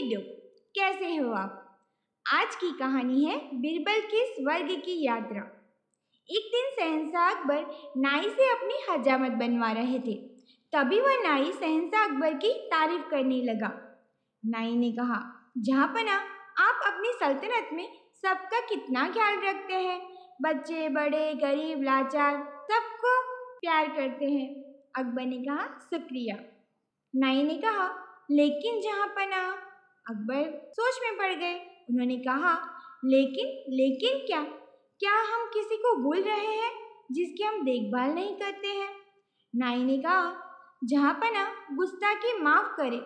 किड्डो कैसे हो आप? आज की कहानी है बिरबल की स्वर्ग की यात्रा। एक दिन शहनशाह अकबर नाई से अपनी हजामत बनवा रहे थे। तभी वह नाई शहनशाह अकबर की तारीफ़ करने लगा। नाई ने कहा, जहाँ पना, आप अपनी सल्तनत में सबका कितना ख्याल रखते हैं? बच्चे, बड़े, गरीब, लाचार, सबको प्यार करते हैं। अकबर ने कहा, शुक्रिया। नाई ने कहा, लेकिन जहाँ पना अकबर सोच में पड़ गए। उन्होंने कहा, लेकिन लेकिन क्या? क्या हम किसी को भूल रहे हैं जिसकी हम देखभाल नहीं करते हैं? नाई ने कहा, जहाँ पना गुस्ताखी माफ़ करे।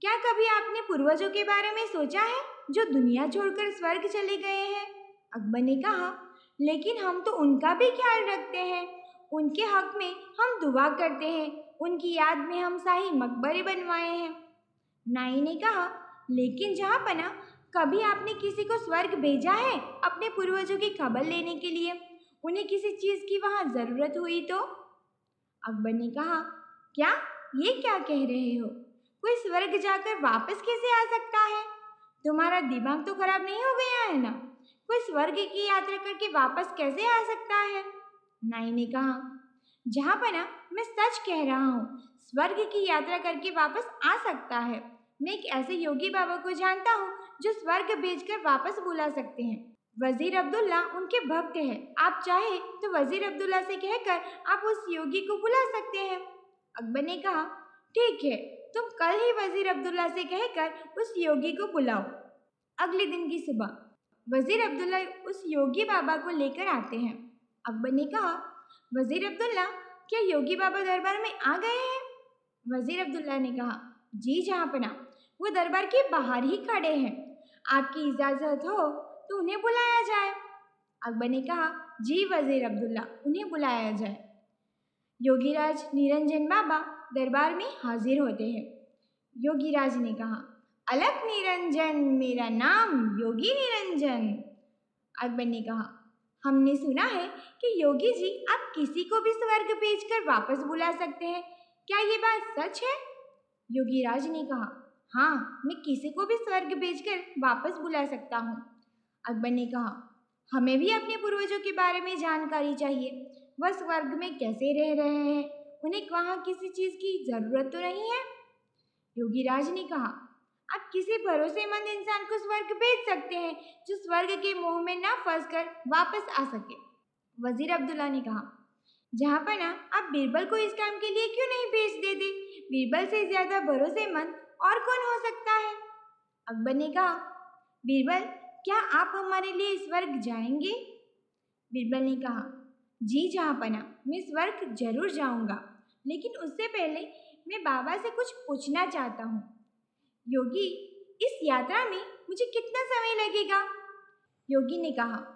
क्या कभी आपने पूर्वजों के बारे में सोचा है जो दुनिया छोड़कर स्वर्ग चले गए हैं? अकबर ने कहा, लेकिन हम तो उनका भी ख्याल रखते हैं। उनके हक में हम दुआ करते हैं। उनकी याद में हम शाही मकबरे बनवाए हैं। नाई ने कहा लेकिन जहाँ पना, कभी आपने किसी को स्वर्ग भेजा है अपने पूर्वजों की खबर लेने के लिए? उन्हें किसी चीज़ की वहाँ ज़रूरत हुई तो? अकबर ने कहा, क्या? ये क्या कह रहे हो? कोई स्वर्ग जाकर वापस कैसे आ सकता है? तुम्हारा दिमाग तो खराब नहीं हो गया है ना? कोई स्वर्ग की यात्रा करके वापस कैसे आ सकता है? नाई ने कहा, जहाँ पना, मैं सच कह रहा हूँ, स्वर्ग की यात्रा करके वापस आ सकता है। मैं एक ऐसे योगी बाबा को जानता हूँ, जो स्वर्ग भेजकर वापस बुला सकते हैं। वज़ीर अब्दुल्ला उनके भक्त हैं। आप चाहे तो वज़ीर अब्दुल्ला से कहकर आप उस योगी को बुला सकते हैं। अकबर ने कहा, ठीक है, तुम कल ही वज़ीर अब्दुल्ला से कहकर उस योगी को बुलाओ। अगले दिन की सुबह, वज़ीर अब्दुल्ला उस योगी बाबा को लेकर आते हैं। अकबर ने कहा, वज़ीर अब्दुल्ला, क्या योगी बाबा दरबार में आ गए हैं? वज़ीर अब्दुल्ला ने कहा, जी, जहाँ पना वो दरबार के बाहर ही खड़े हैं। आपकी इजाज़त हो तो उन्हें बुलाया जाए। अकबर ने कहा, जी वज़ीर अब्दुल्ला, उन्हें बुलाया जाए। योगीराज निरंजन बाबा दरबार में हाजिर होते हैं। योगीराज ने कहा अलक निरंजन, मेरा नाम योगी निरंजन। अकबर ने कहा, हमने सुना है कि योगी जी आप किसी को भी स्वर्ग भेजकर वापस बुला सकते हैं। क्या ये बात सच है? योगीराज ने कहा हाँ मैं किसी को भी स्वर्ग भेजकर वापस बुला सकता हूँ। अकबर ने कहा, हमें भी अपने पूर्वजों के बारे में जानकारी चाहिए। वह स्वर्ग में कैसे रह रहे हैं? उन्हें वहाँ किसी चीज़ की ज़रूरत तो नहीं है? योगीराज ने कहा, आप किसी भरोसेमंद इंसान को स्वर्ग भेज सकते हैं, जो स्वर्ग के मुँह में ना फंस कर वापस आ सके। वज़ीर अब्दुल्ला ने कहा, जहाँ पर ना, आप बीरबल को इस काम के लिए क्यों नहीं भेज देते? बीरबल से ज़्यादा भरोसेमंद और कौन हो सकता है? अकबर ने कहा बीरबल, क्या आप हमारे लिए स्वर्ग जाएँगे? बीरबल ने कहा, जी जहाँ पना, मैं स्वर्ग ज़रूर जाऊँगा, लेकिन उससे पहले मैं बाबा से कुछ पूछना चाहता हूँ। योगी, इस यात्रा में मुझे कितना समय लगेगा? योगी ने कहा,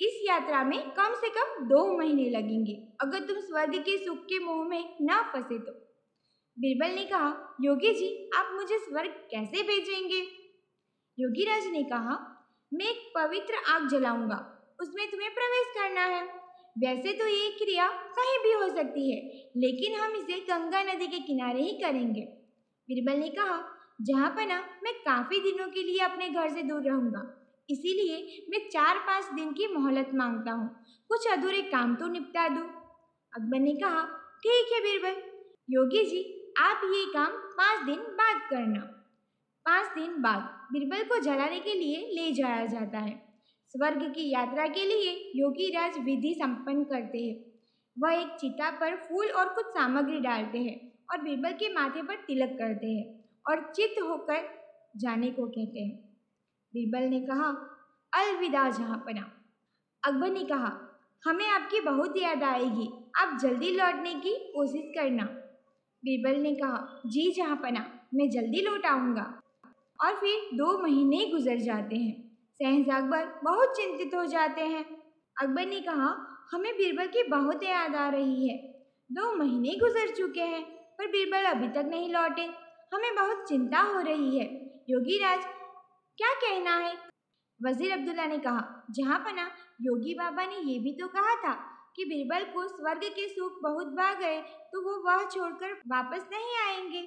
इस यात्रा में कम से कम दो महीने लगेंगे, अगर तुम स्वर्ग के सुख के मुँह में ना फंसे तो। बिरबल ने कहा, योगी जी, आप मुझे स्वर्ग कैसे भेजेंगे? योगीराज ने कहा, मैं एक पवित्र आग जलाऊँगा, उसमें तुम्हें प्रवेश करना है। वैसे तो ये क्रिया कहीं भी हो सकती है, लेकिन हम इसे गंगा नदी के किनारे ही करेंगे। बीरबल ने कहा, जहाँ पर ना, मैं काफ़ी दिनों के लिए अपने घर से दूर रहूँगा, इसीलिए मैं चार पाँच दिन की मोहलत माँगता हूँ, कुछ अधूरे काम तो निपटा दूँ। अकबर ने कहा, ठीक है बीरबल। योगी जी आप ये काम पाँच दिन बाद करना। पाँच दिन बाद बीरबल को जलाने के लिए ले जाया जाता है। स्वर्ग की यात्रा के लिए योगी राज विधि संपन्न करते हैं। वह एक चिता पर फूल और कुछ सामग्री डालते हैं और बीरबल के माथे पर तिलक करते हैं और चित्त होकर जाने को कहते हैं। बीरबल ने कहा, अलविदा जहाँ पना अकबर ने कहा, हमें आपकी बहुत याद आएगी। आप जल्दी लौटने की कोशिश करना। बीरबल ने कहा, जी जहाँ पना मैं जल्दी लौट आऊँगा। और फिर दो महीने गुजर जाते हैं। सहज अकबर बहुत चिंतित हो जाते हैं। अकबर ने कहा, हमें बीरबल की बहुत याद आ रही है। दो महीने गुजर चुके हैं, पर बीरबल अभी तक नहीं लौटे। हमें बहुत चिंता हो रही है। योगी राज क्या कहना है? वज़ीर अब्दुल्ला ने कहा जहाँ पना योगी बाबा ने ये भी तो कहा था कि बीरबल को स्वर्ग के सुख बहुत भा गए तो वो वह छोड़कर वापस नहीं आएँगे।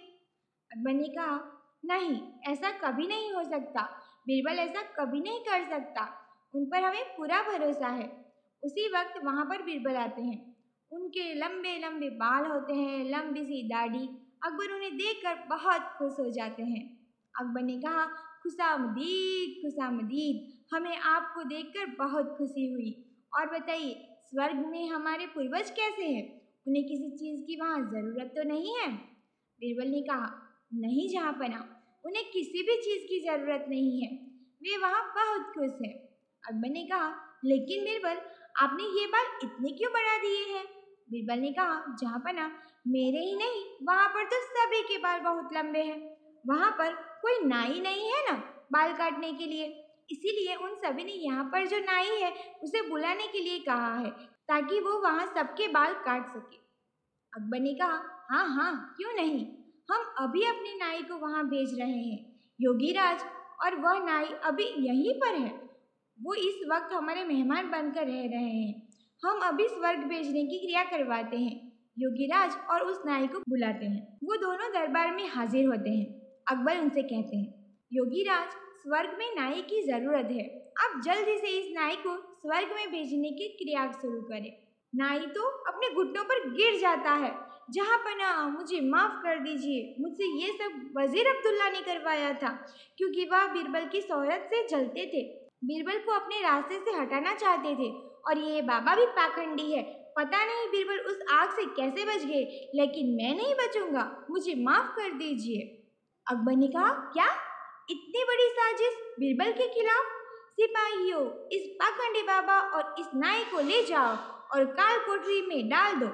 अकबर ने कहा, नहीं, ऐसा कभी नहीं हो सकता। बीरबल ऐसा कभी नहीं कर सकता। उन पर हमें पूरा भरोसा है। उसी वक्त वहाँ पर बीरबल आते हैं। उनके लंबे लंबे बाल होते हैं, लंबी सी दाढ़ी। अकबर उन्हें देखकर बहुत खुश हो जाते हैं। अकबर ने कहा, खुशामदीद खुशामदीद। हमें आपको देखकर बहुत खुशी हुई। और बताइए स्वर्ग में हमारे पूर्वज कैसे हैं? उन्हें किसी चीज़ की वहाँ ज़रूरत तो नहीं है? बीरबल ने कहा, नहीं जहाँ पना उन्हें किसी भी चीज़ की ज़रूरत नहीं है। वे वहाँ बहुत खुश हैं। अकबर ने कहा, लेकिन बीरबल, आपने ये बाल इतने क्यों बढ़ा दिए हैं? बीरबल ने कहा जहाँ पना मेरे ही नहीं, वहाँ पर तो सभी के बाल बहुत लंबे हैं। वहाँ पर कोई नाई नहीं है ना, बाल काटने के लिए? इसीलिए उन सभी ने यहाँ पर जो नाई है, उसे बुलाने के लिए कहा है, ताकि वो वहाँ सबके बाल काट सके। अकबर ने कहा हाँ हाँ क्यों नहीं? हम अभी अपने नाई को वहाँ भेज रहे हैं, योगीराज, और वह नाई अभी यहीं पर है। वो इस वक्त हमारे मेहमान बनकर रह रहे हैं। हम अभी स्वर्ग भेजने की क्रिया करवाते हैं, योगीराज और उस नाई को बुलाते हैं। वो दोनों दरबार में हाजिर होते हैं, अकबर उनसे कहते हैं, योगीराज स्वर्ग में नाई की ज़रूरत है। आप जल्दी से इस नाई को स्वर्ग में भेजने की क्रिया शुरू करें। नाई तो अपने घुटनों पर गिर जाता है। जहाँ पना मुझे माफ़ कर दीजिए। मुझसे ये सब वज़ीर अब्दुल्ला ने करवाया था, क्योंकि वह बीरबल की शोहरत से जलते थे। बीरबल को अपने रास्ते से हटाना चाहते थे, और ये बाबा भी पाखंडी है। पता नहीं बीरबल उस आग से कैसे बच गए, लेकिन मैं नहीं बचूँगा। मुझे माफ़ कर दीजिए। अकबर ने कहा, क्या? इतनी बड़ी साजिश बीरबल के खिलाफ? सिपाहियों, इस पाखंडी बाबा और इस नाई को ले जाओ और काल कोठरी में डाल दो।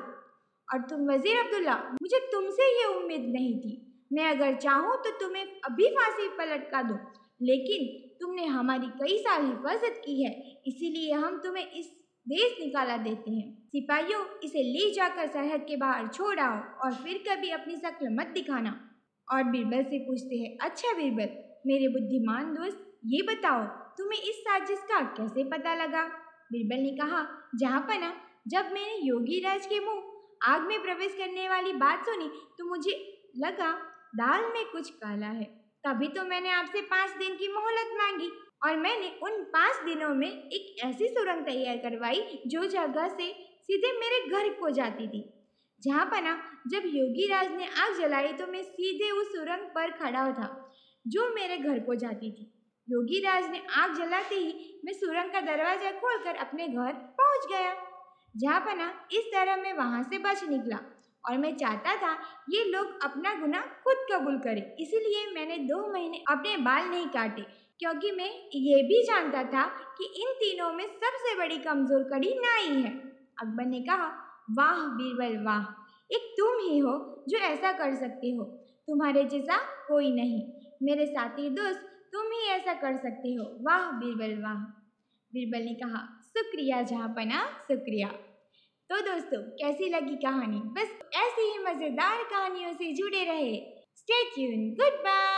और तुम वज़ीर अब्दुल्ला मुझे तुमसे ये उम्मीद नहीं थी। मैं अगर चाहूँ तो तुम्हें अभी फांसी पर लटका दूँ, लेकिन तुमने हमारी कई साल हिफाजत की है, इसीलिए हम तुम्हें इस देश निकाला देते हैं। सिपाहियों, इसे ले जाकर सरहद के बाहर छोड़ आओ और फिर कभी अपनी शक्ल मत दिखाना। और बीरबल से पूछते हैं अच्छा बीरबल मेरे बुद्धिमान दोस्त, ये बताओ, तुम्हें इस साजिश का कैसे पता लगा? बीरबल ने कहा, जहाँ पना जब मैंने योगी राज के मुँह आग में प्रवेश करने वाली बात सुनी तो मुझे लगा, दाल में कुछ काला है। तभी तो मैंने आपसे पाँच दिन की मोहलत मांगी और मैंने उन पाँच दिनों में एक ऐसी सुरंग तैयार करवाई, जो जगह से सीधे मेरे घर को जाती थी। जहाँ पना जब योगी राज ने आग जलाई तो मैं सीधे उस सुरंग पर खड़ा था। जो मेरे घर को जाती थी। योगी राज ने आग जलाते ही मैं सुरंग का दरवाज़ा खोलकर अपने घर पहुँच गया। जहाँ पना इस तरह मैं वहाँ से बच निकला और मैं चाहता था ये लोग अपना गुना खुद कबूल करें। इसीलिए मैंने दो महीने अपने बाल नहीं काटे, क्योंकि मैं ये भी जानता था कि इन तीनों में सबसे बड़ी कमज़ोर कड़ी नाई है। अकबर ने कहा, वाह बीरबल, वाह! एक तुम ही हो जो ऐसा कर सकते हो। तुम्हारे जैसा कोई नहीं। मेरे साथी दोस्त, तुम ही ऐसा कर सकते हो। वाह, बीरबल वाह। बीरबल ने कहा, शुक्रिया, जहाँपना, शुक्रिया। तो दोस्तों, कैसी लगी कहानी? बस ऐसी ही मज़ेदार कहानियों से जुड़े रहे। Stay tune good bye